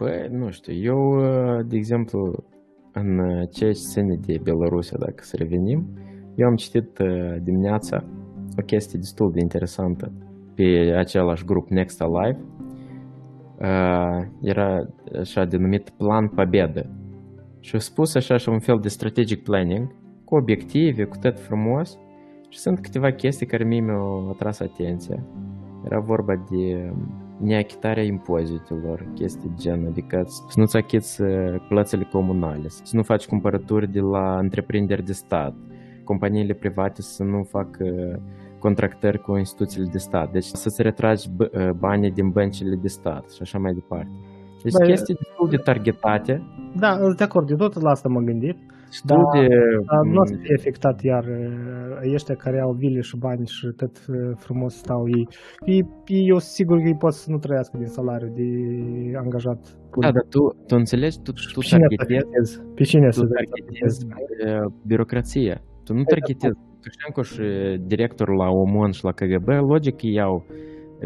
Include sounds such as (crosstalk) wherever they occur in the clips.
Bă, nu știu, eu, de exemplu, în ceea ce ține de Belarusia, dacă să revenim, eu am citit dimineața o chestie destul de interesantă pe același grup Next Alive. Era așa denumit Plan Победы. Și a spus așa și un fel de strategic planning, cu obiective, cu tot frumos. Și sunt câteva chestii care mie mi-au atras atenția. Era vorba de neachitarea impozitelor, chestii gen, adică să nu-ți achiți plățile comunale, să nu faci cumpărături de la întreprinderi de stat, companiile private să nu facă contractări cu instituțiile de stat, deci să-ți retragi banii din băncile de stat și așa mai departe. Deci Băi, chestii destul de targetate. Da, de acord, eu tot la asta m-am gândit. Da, de... dar nu o să fie afectat iar ăștia care au vile și bani și tot frumos stau ei. ei, ei eu sigur că ei pot să nu trăiască din salariu de angajat. Da, dar tu, tu înțelegi, tu, tu targetezi, pe cine tu să targetezi birocrație. Tu nu targetezi. Câșenco și directorul la OMON și la KGB, logic ei iau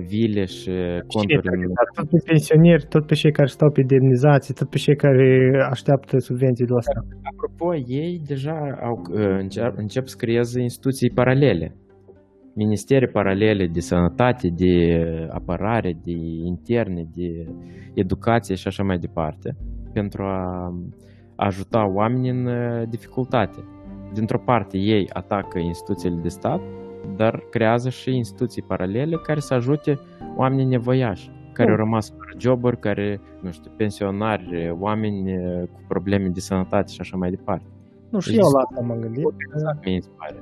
vile și conturi. În... Tot pe pensionieri, tot pe cei care stau pe indemnizații, tot pe cei care așteaptă subvenții de la stat. Apropo, ei deja au, încep, încep să creeze instituții paralele. Ministere paralele de sănătate, de apărare, de interne, de educație și așa mai departe, pentru a ajuta oamenii în dificultate. Dintr-o parte, ei atacă instituțiile de stat, dar creează și instituții paralele care să ajute oamenii nevoiași, care au rămas fără joburi, care, nu știu, pensionari, oameni cu probleme de sănătate și așa mai departe. Nu, și deci, eu la asta m-am gândit. Exact, mi se pare.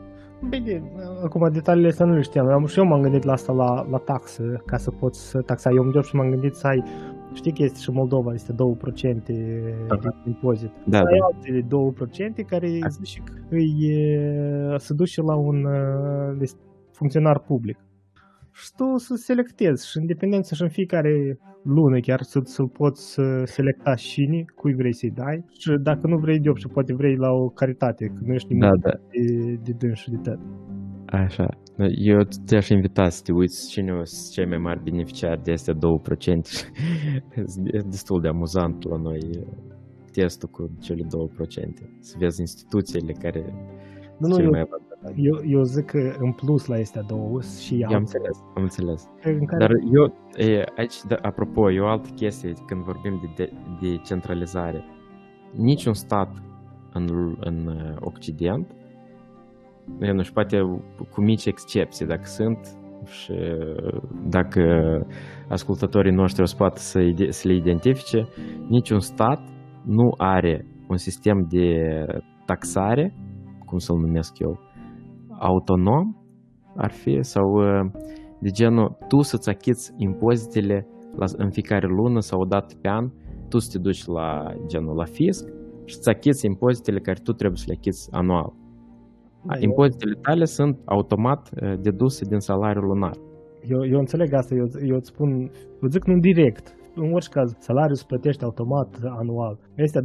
Bine, acum detaliile astea nu le știam. Eu, și eu m-am gândit la asta la, la taxă, ca să poți să taxa. Eu am job și m-am gândit să ai, știi că este și Moldova, este 2% de impozit. Da, să da. ai altele 2% care zice că îi, se duce la un funcționar public. Și tu să selectezi și independență și în fiecare lună chiar să, să-l poți selecta cine, cui vrei să-i dai și dacă nu vrei de și poate vrei la o caritate, că nu ești da, da. de, de dâns și de tot. Așa. Eu te-aș invita să te uiți cine sunt cei mai mari beneficiari de astea 2%. (laughs) e destul de amuzant la noi testul cu cele 2%. Să vezi instituțiile care nu, nu, eu, mai eu, eu zic că în plus la astea două și eu am înțeles, am înțeles. Care... Dar eu, e, aici, da, apropo, e o altă chestie când vorbim de, de, de centralizare. Niciun stat în, în Occident, eu nu știu, poate cu mici excepții, dacă sunt, și dacă ascultătorii noștri o să poată să, să le identifice, niciun stat nu are un sistem de taxare, cum să-l numesc eu, autonom ar fi sau de genul tu să-ți achiți impozitele la, în fiecare lună sau o dată pe an, tu să te duci la genul la fisc și să achiți impozitele care tu trebuie să le achiți anual. Da, impozitele tale sunt automat deduse din salariul lunar. Eu, eu înțeleg asta, eu, eu îți spun, eu zic nu direct, în orice caz, salariul se plătește automat anual. Este 2%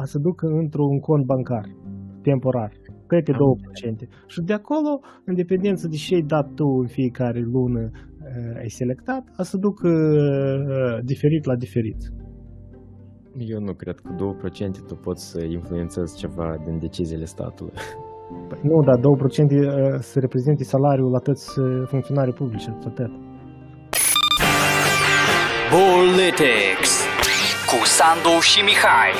a se ducă într-un cont bancar, temporar cred că 2%. Și de acolo, în dependență de ce ai dat tu în fiecare lună uh, ai selectat, a să duc uh, diferit la diferit. Eu nu cred că 2% tu poți să influențezi ceva din deciziile statului. (laughs) Păi nu, dar 2% uh, să reprezinte salariul la toți funcționarii publici, atât. Politics cu Sandu și Mihai.